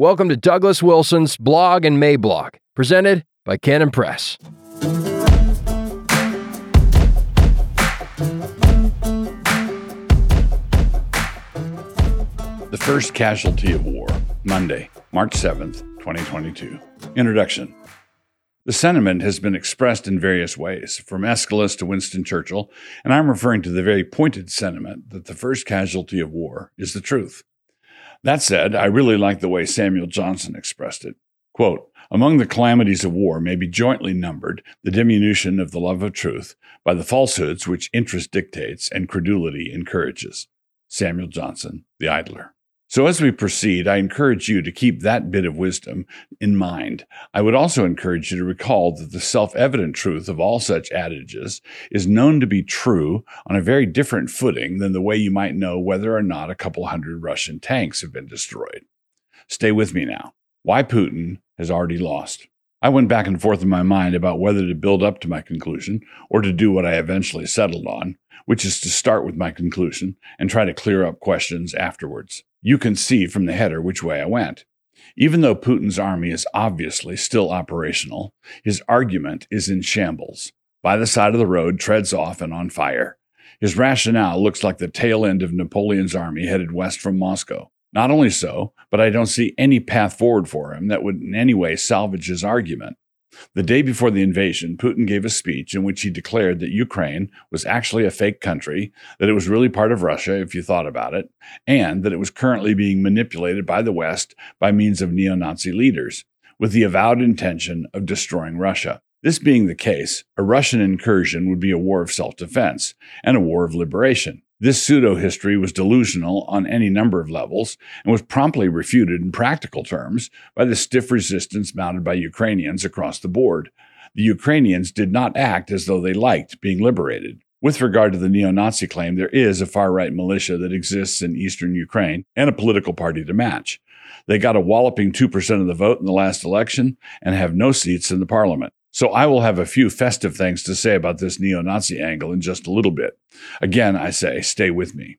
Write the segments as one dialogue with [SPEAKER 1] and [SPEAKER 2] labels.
[SPEAKER 1] Welcome to Douglas Wilson's Blog and Mablog, presented by Canon Press.
[SPEAKER 2] The First Casualty of War, Monday, March 7th, 2022. Introduction. The sentiment has been expressed in various ways, from Aeschylus to Winston Churchill, and I'm referring to the very pointed sentiment that the first casualty of war is the truth. That said, I really like the way Samuel Johnson expressed it. Quote, among the calamities of war may be jointly numbered the diminution of the love of truth by the falsehoods which interest dictates and credulity encourages. Samuel Johnson, The Idler. So, as we proceed, I encourage you to keep that bit of wisdom in mind. I would also encourage you to recall that the self evident truth of all such adages is known to be true on a very different footing than the way you might know whether or not a couple hundred Russian tanks have been destroyed. Stay with me now. Why Putin has already lost. I went back and forth in my mind about whether to build up to my conclusion or to do what I eventually settled on, which is to start with my conclusion and try to clear up questions afterwards. You can see from the header which way I went. Even though Putin's army is obviously still operational, his argument is in shambles. By the side of the road, treads off and on fire. His rationale looks like the tail end of Napoleon's army headed west from Moscow. Not only so, but I don't see any path forward for him that would in any way salvage his argument. The day before the invasion, Putin gave a speech in which he declared that Ukraine was actually a fake country, that it was really part of Russia, if you thought about it, and that it was currently being manipulated by the West by means of neo Nazi leaders, with the avowed intention of destroying Russia. This being the case, a Russian incursion would be a war of self defense and a war of liberation. This pseudo history was delusional on any number of levels and was promptly refuted in practical terms by the stiff resistance mounted by Ukrainians across the board. The Ukrainians did not act as though they liked being liberated. With regard to the neo Nazi claim, there is a far right militia that exists in eastern Ukraine and a political party to match. They got a walloping 2% of the vote in the last election and have no seats in the parliament. So I will have a few festive things to say about this neo Nazi angle in just a little bit. Again, I say, stay with me.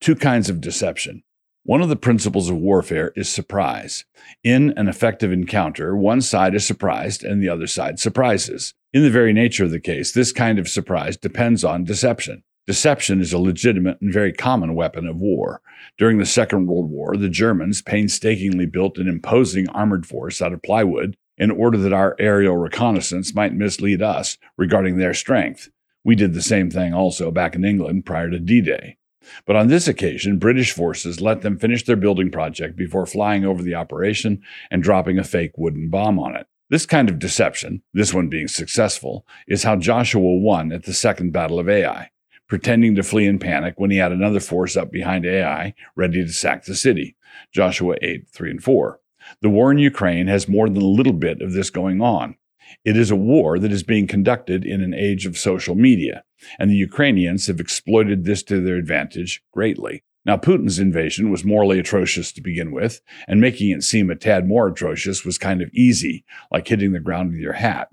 [SPEAKER 2] Two kinds of deception. One of the principles of warfare is surprise. In an effective encounter, one side is surprised and the other side surprises. In the very nature of the case, this kind of surprise depends on deception. Deception is a legitimate and very common weapon of war. During the Second World War, the Germans painstakingly built an imposing armored force out of plywood in order that our aerial reconnaissance might mislead us regarding their strength. We did the same thing also back in England prior to D Day. But on this occasion, British forces let them finish their building project before flying over the operation and dropping a fake wooden bomb on it. This kind of deception, this one being successful, is how Joshua won at the Second Battle of Ai, pretending to flee in panic when he had another force up behind Ai ready to sack the city. Joshua 8, 3 and 4. The war in Ukraine has more than a little bit of this going on. It is a war that is being conducted in an age of social media, and the Ukrainians have exploited this to their advantage greatly. Now, Putin's invasion was morally atrocious to begin with, and making it seem a tad more atrocious was kind of easy, like hitting the ground with your hat.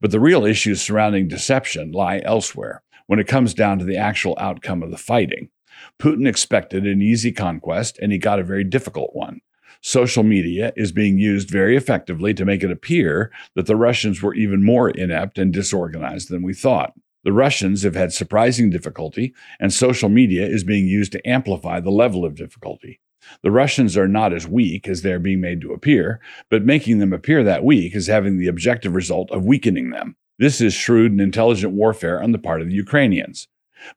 [SPEAKER 2] But the real issues surrounding deception lie elsewhere when it comes down to the actual outcome of the fighting. Putin expected an easy conquest, and he got a very difficult one social media is being used very effectively to make it appear that the Russians were even more inept and disorganized than we thought. The Russians have had surprising difficulty, and social media is being used to amplify the level of difficulty. The Russians are not as weak as they're being made to appear, but making them appear that weak is having the objective result of weakening them. This is shrewd and intelligent warfare on the part of the Ukrainians.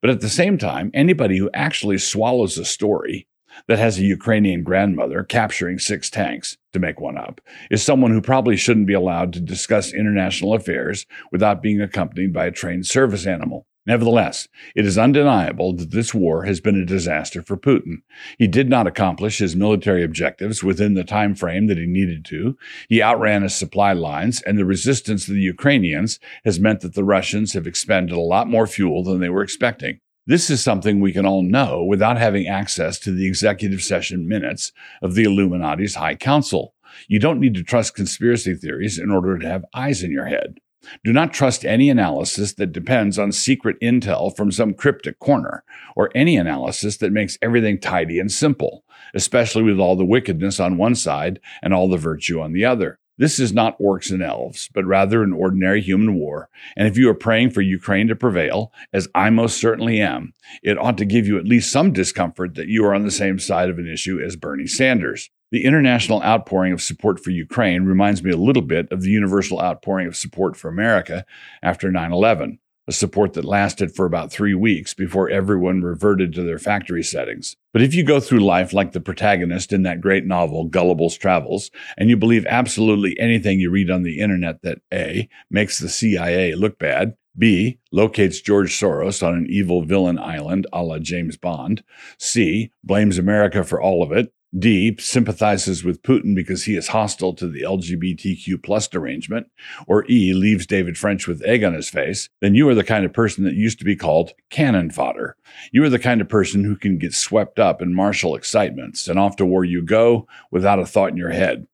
[SPEAKER 2] But at the same time, anybody who actually swallows a story that has a Ukrainian grandmother capturing six tanks, to make one up, is someone who probably shouldn't be allowed to discuss international affairs without being accompanied by a trained service animal. Nevertheless, it is undeniable that this war has been a disaster for Putin. He did not accomplish his military objectives within the time frame that he needed to. He outran his supply lines, and the resistance of the Ukrainians has meant that the Russians have expended a lot more fuel than they were expecting. This is something we can all know without having access to the executive session minutes of the Illuminati's High Council. You don't need to trust conspiracy theories in order to have eyes in your head. Do not trust any analysis that depends on secret intel from some cryptic corner, or any analysis that makes everything tidy and simple. especially with all the wickedness on one side and all the virtue on the other. This is not orcs and elves, but rather an ordinary human war. And if you are praying for Ukraine to prevail, as I most certainly am, it ought to give you at least some discomfort that you are on the same side of an issue as Bernie Sanders. The international outpouring of support for Ukraine reminds me a little bit of the universal outpouring of support for America after 9 11 a support that lasted for about three weeks before everyone reverted to their factory settings. But if you go through life like the protagonist in that great novel, Gullible's Travels, and you believe absolutely anything you read on the internet that A, makes the CIA look bad, B, locates George Soros on an evil villain island a la James Bond, C, blames America for all of it, D sympathizes with Putin because he is hostile to the LGBTQ plus arrangement, or E leaves David French with egg on his face, then you are the kind of person that used to be called cannon fodder. You are the kind of person who can get swept up in martial excitements, and off to war you go without a thought in your head.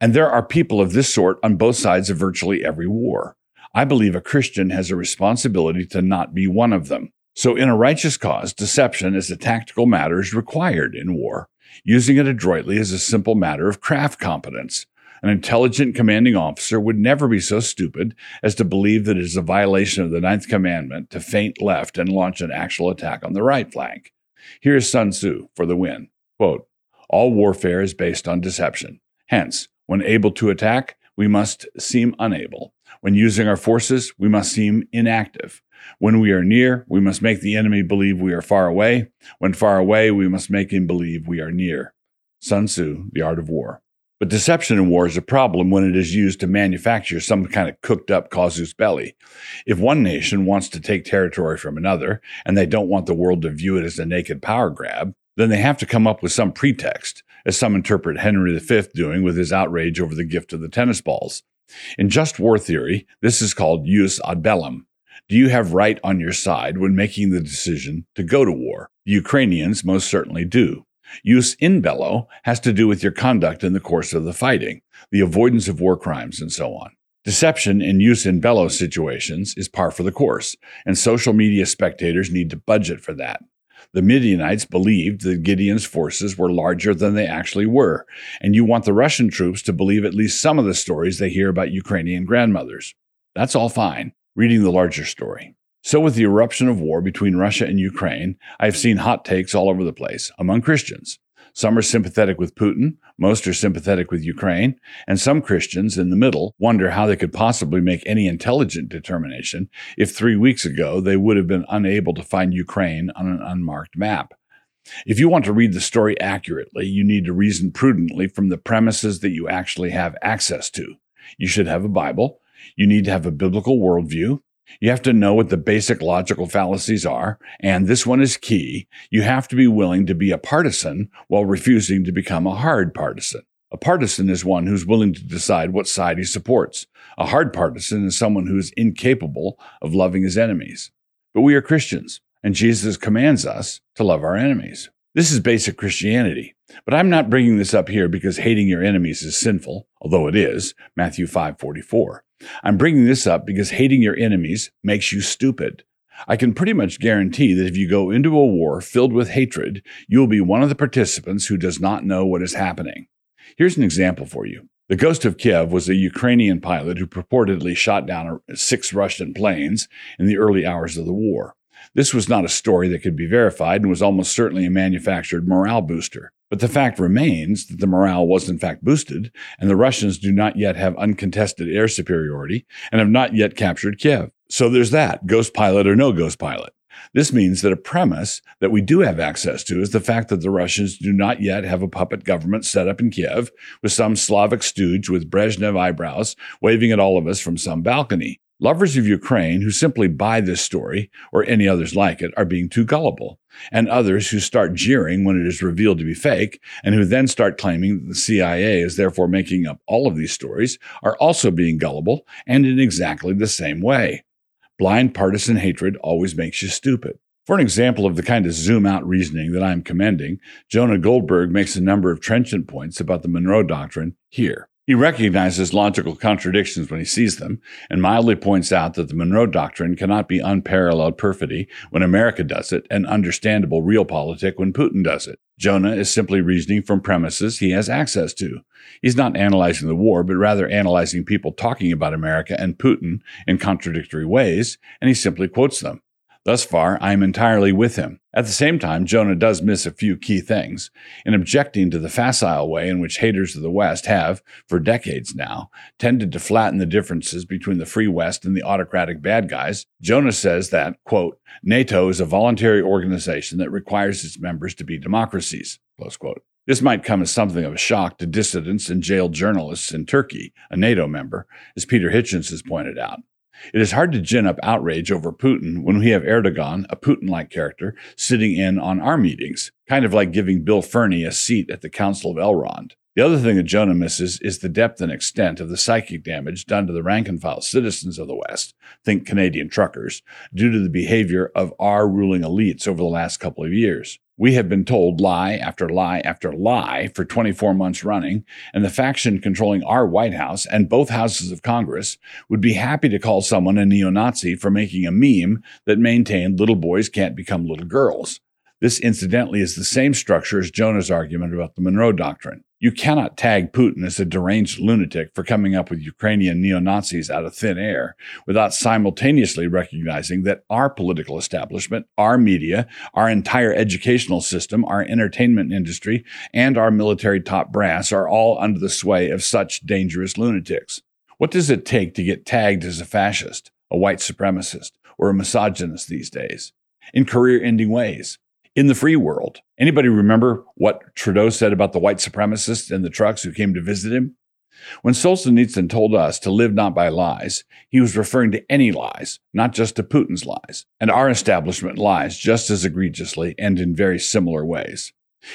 [SPEAKER 2] And there are people of this sort on both sides of virtually every war. I believe a Christian has a responsibility to not be one of them. So, in a righteous cause, deception as a tactical matter is required in war. Using it adroitly is a simple matter of craft competence. An intelligent commanding officer would never be so stupid as to believe that it is a violation of the ninth commandment to feint left and launch an actual attack on the right flank. Here is Sun Tzu for the win. Quote, All warfare is based on deception. Hence, when able to attack, we must seem unable. When using our forces, we must seem inactive. When we are near, we must make the enemy believe we are far away. When far away, we must make him believe we are near. Sun Tzu, The Art of War. But deception in war is a problem when it is used to manufacture some kind of cooked up casus belli. If one nation wants to take territory from another, and they don't want the world to view it as a naked power grab, then they have to come up with some pretext, as some interpret Henry V doing with his outrage over the gift of the tennis balls. In just war theory, this is called jus ad bellum. Do you have right on your side when making the decision to go to war? The Ukrainians most certainly do. Jus in bello has to do with your conduct in the course of the fighting, the avoidance of war crimes, and so on. Deception in jus in bello situations is par for the course, and social media spectators need to budget for that. The Midianites believed that Gideon's forces were larger than they actually were, and you want the Russian troops to believe at least some of the stories they hear about Ukrainian grandmothers. That's all fine reading the larger story. So, with the eruption of war between Russia and Ukraine, I've seen hot takes all over the place among Christians. Some are sympathetic with Putin, most are sympathetic with Ukraine, and some Christians in the middle wonder how they could possibly make any intelligent determination if three weeks ago they would have been unable to find Ukraine on an unmarked map. If you want to read the story accurately, you need to reason prudently from the premises that you actually have access to. You should have a Bible, you need to have a biblical worldview. You have to know what the basic logical fallacies are. And this one is key. You have to be willing to be a partisan while refusing to become a hard partisan. A partisan is one who's willing to decide what side he supports. A hard partisan is someone who is incapable of loving his enemies. But we are Christians, and Jesus commands us to love our enemies. This is basic Christianity. But I'm not bringing this up here because hating your enemies is sinful, although it is, Matthew 5:44. I'm bringing this up because hating your enemies makes you stupid. I can pretty much guarantee that if you go into a war filled with hatred, you will be one of the participants who does not know what is happening. Here's an example for you. The Ghost of Kiev was a Ukrainian pilot who purportedly shot down six Russian planes in the early hours of the war. This was not a story that could be verified and was almost certainly a manufactured morale booster. But the fact remains that the morale was in fact boosted, and the Russians do not yet have uncontested air superiority and have not yet captured Kiev. So there's that ghost pilot or no ghost pilot. This means that a premise that we do have access to is the fact that the Russians do not yet have a puppet government set up in Kiev with some Slavic stooge with Brezhnev eyebrows waving at all of us from some balcony. Lovers of Ukraine who simply buy this story, or any others like it, are being too gullible. And others who start jeering when it is revealed to be fake, and who then start claiming that the CIA is therefore making up all of these stories, are also being gullible and in exactly the same way. Blind partisan hatred always makes you stupid. For an example of the kind of zoom out reasoning that I am commending, Jonah Goldberg makes a number of trenchant points about the Monroe Doctrine here. He recognizes logical contradictions when he sees them and mildly points out that the Monroe Doctrine cannot be unparalleled perfidy when America does it and understandable realpolitik when Putin does it. Jonah is simply reasoning from premises he has access to. He's not analyzing the war, but rather analyzing people talking about America and Putin in contradictory ways, and he simply quotes them. Thus far, I am entirely with him. At the same time, Jonah does miss a few key things. In objecting to the facile way in which haters of the West have, for decades now, tended to flatten the differences between the free West and the autocratic bad guys, Jonah says that, quote, NATO is a voluntary organization that requires its members to be democracies, close quote. This might come as something of a shock to dissidents and jailed journalists in Turkey, a NATO member, as Peter Hitchens has pointed out. It is hard to gin up outrage over Putin when we have Erdogan, a Putin like character, sitting in on our meetings, kind of like giving Bill Ferny a seat at the Council of Elrond. The other thing that Jonah misses is the depth and extent of the psychic damage done to the rank and file citizens of the West, think Canadian truckers, due to the behavior of our ruling elites over the last couple of years. We have been told lie after lie after lie for 24 months running, and the faction controlling our White House and both houses of Congress would be happy to call someone a neo Nazi for making a meme that maintained little boys can't become little girls. This, incidentally, is the same structure as Jonah's argument about the Monroe Doctrine. You cannot tag Putin as a deranged lunatic for coming up with Ukrainian neo Nazis out of thin air without simultaneously recognizing that our political establishment, our media, our entire educational system, our entertainment industry, and our military top brass are all under the sway of such dangerous lunatics. What does it take to get tagged as a fascist, a white supremacist, or a misogynist these days? In career ending ways in the free world. Anybody remember what Trudeau said about the white supremacists in the trucks who came to visit him? When Solzhenitsyn told us to live not by lies, he was referring to any lies, not just to Putin's lies. And our establishment lies just as egregiously and in very similar ways.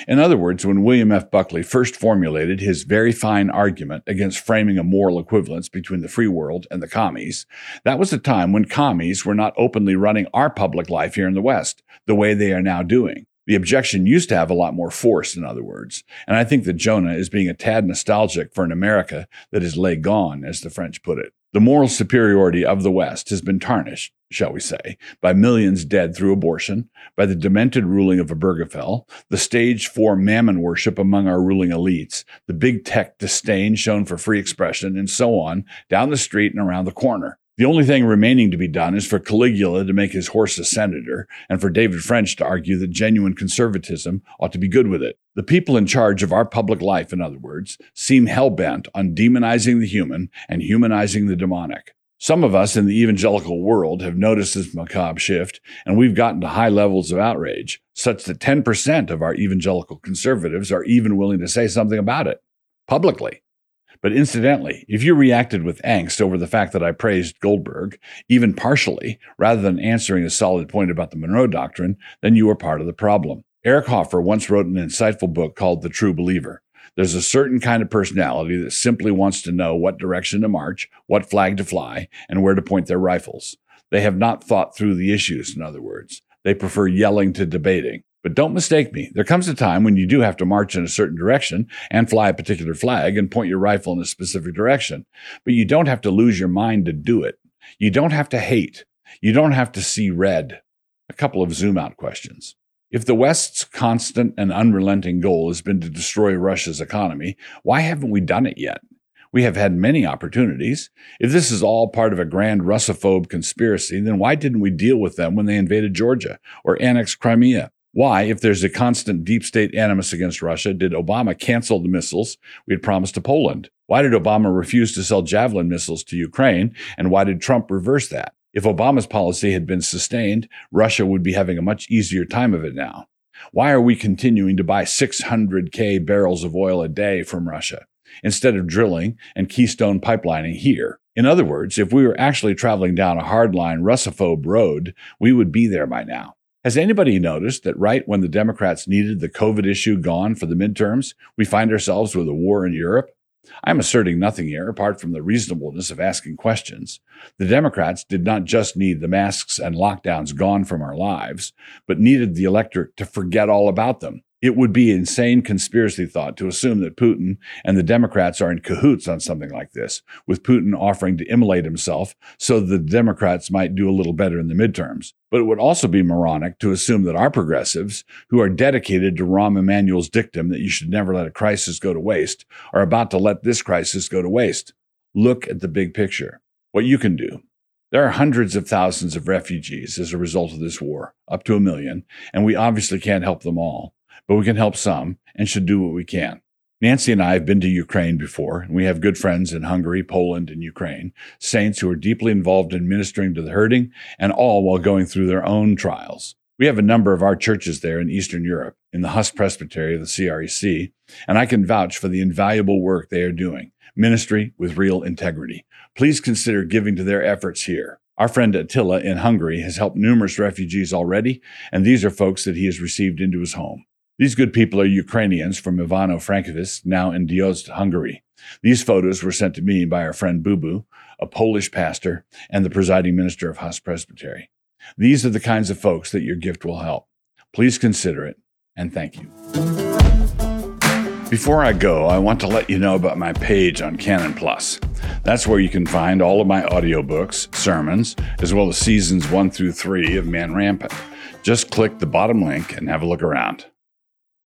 [SPEAKER 2] In other words, when William F. Buckley first formulated his very fine argument against framing a moral equivalence between the free world and the commies, that was a time when commies were not openly running our public life here in the West the way they are now doing. The objection used to have a lot more force, in other words. And I think that Jonah is being a tad nostalgic for an America that is lay gone, as the French put it. The moral superiority of the West has been tarnished, shall we say, by millions dead through abortion, by the demented ruling of Obergefell, the stage four mammon worship among our ruling elites, the big tech disdain shown for free expression, and so on, down the street and around the corner. The only thing remaining to be done is for Caligula to make his horse a senator and for David French to argue that genuine conservatism ought to be good with it. The people in charge of our public life, in other words, seem hell bent on demonizing the human and humanizing the demonic. Some of us in the evangelical world have noticed this macabre shift, and we've gotten to high levels of outrage, such that 10% of our evangelical conservatives are even willing to say something about it publicly. But incidentally, if you reacted with angst over the fact that I praised Goldberg, even partially, rather than answering a solid point about the Monroe Doctrine, then you were part of the problem. Eric Hoffer once wrote an insightful book called The True Believer. There's a certain kind of personality that simply wants to know what direction to march, what flag to fly, and where to point their rifles. They have not thought through the issues, in other words. They prefer yelling to debating. But don't mistake me. There comes a time when you do have to march in a certain direction and fly a particular flag and point your rifle in a specific direction. But you don't have to lose your mind to do it. You don't have to hate. You don't have to see red. A couple of zoom out questions. If the West's constant and unrelenting goal has been to destroy Russia's economy, why haven't we done it yet? We have had many opportunities. If this is all part of a grand Russophobe conspiracy, then why didn't we deal with them when they invaded Georgia or annexed Crimea? Why, if there's a constant deep state animus against Russia, did Obama cancel the missiles we had promised to Poland? Why did Obama refuse to sell Javelin missiles to Ukraine? And why did Trump reverse that? If Obama's policy had been sustained, Russia would be having a much easier time of it now. Why are we continuing to buy 600K barrels of oil a day from Russia instead of drilling and keystone pipelining here? In other words, if we were actually traveling down a hardline Russophobe road, we would be there by now. Has anybody noticed that right when the Democrats needed the COVID issue gone for the midterms, we find ourselves with a war in Europe? I'm asserting nothing here apart from the reasonableness of asking questions. The Democrats did not just need the masks and lockdowns gone from our lives, but needed the electorate to forget all about them. It would be insane conspiracy thought to assume that Putin and the Democrats are in cahoots on something like this, with Putin offering to immolate himself so the Democrats might do a little better in the midterms. But it would also be moronic to assume that our progressives, who are dedicated to Rahm Emanuel's dictum that you should never let a crisis go to waste, are about to let this crisis go to waste. Look at the big picture. What you can do. There are hundreds of thousands of refugees as a result of this war, up to a million, and we obviously can't help them all but we can help some and should do what we can. Nancy and I have been to Ukraine before, and we have good friends in Hungary, Poland, and Ukraine, saints who are deeply involved in ministering to the hurting, and all while going through their own trials. We have a number of our churches there in Eastern Europe, in the Huss Presbytery of the CREC, and I can vouch for the invaluable work they are doing, ministry with real integrity. Please consider giving to their efforts here. Our friend Attila in Hungary has helped numerous refugees already, and these are folks that he has received into his home. These good people are Ukrainians from Ivano Frankivsk, now in Diósd, Hungary. These photos were sent to me by our friend Bubu, a Polish pastor and the presiding minister of Huss Presbytery. These are the kinds of folks that your gift will help. Please consider it, and thank you. Before I go, I want to let you know about my page on Canon Plus. That's where you can find all of my audiobooks, sermons, as well as seasons one through three of Man Rampant. Just click the bottom link and have a look around.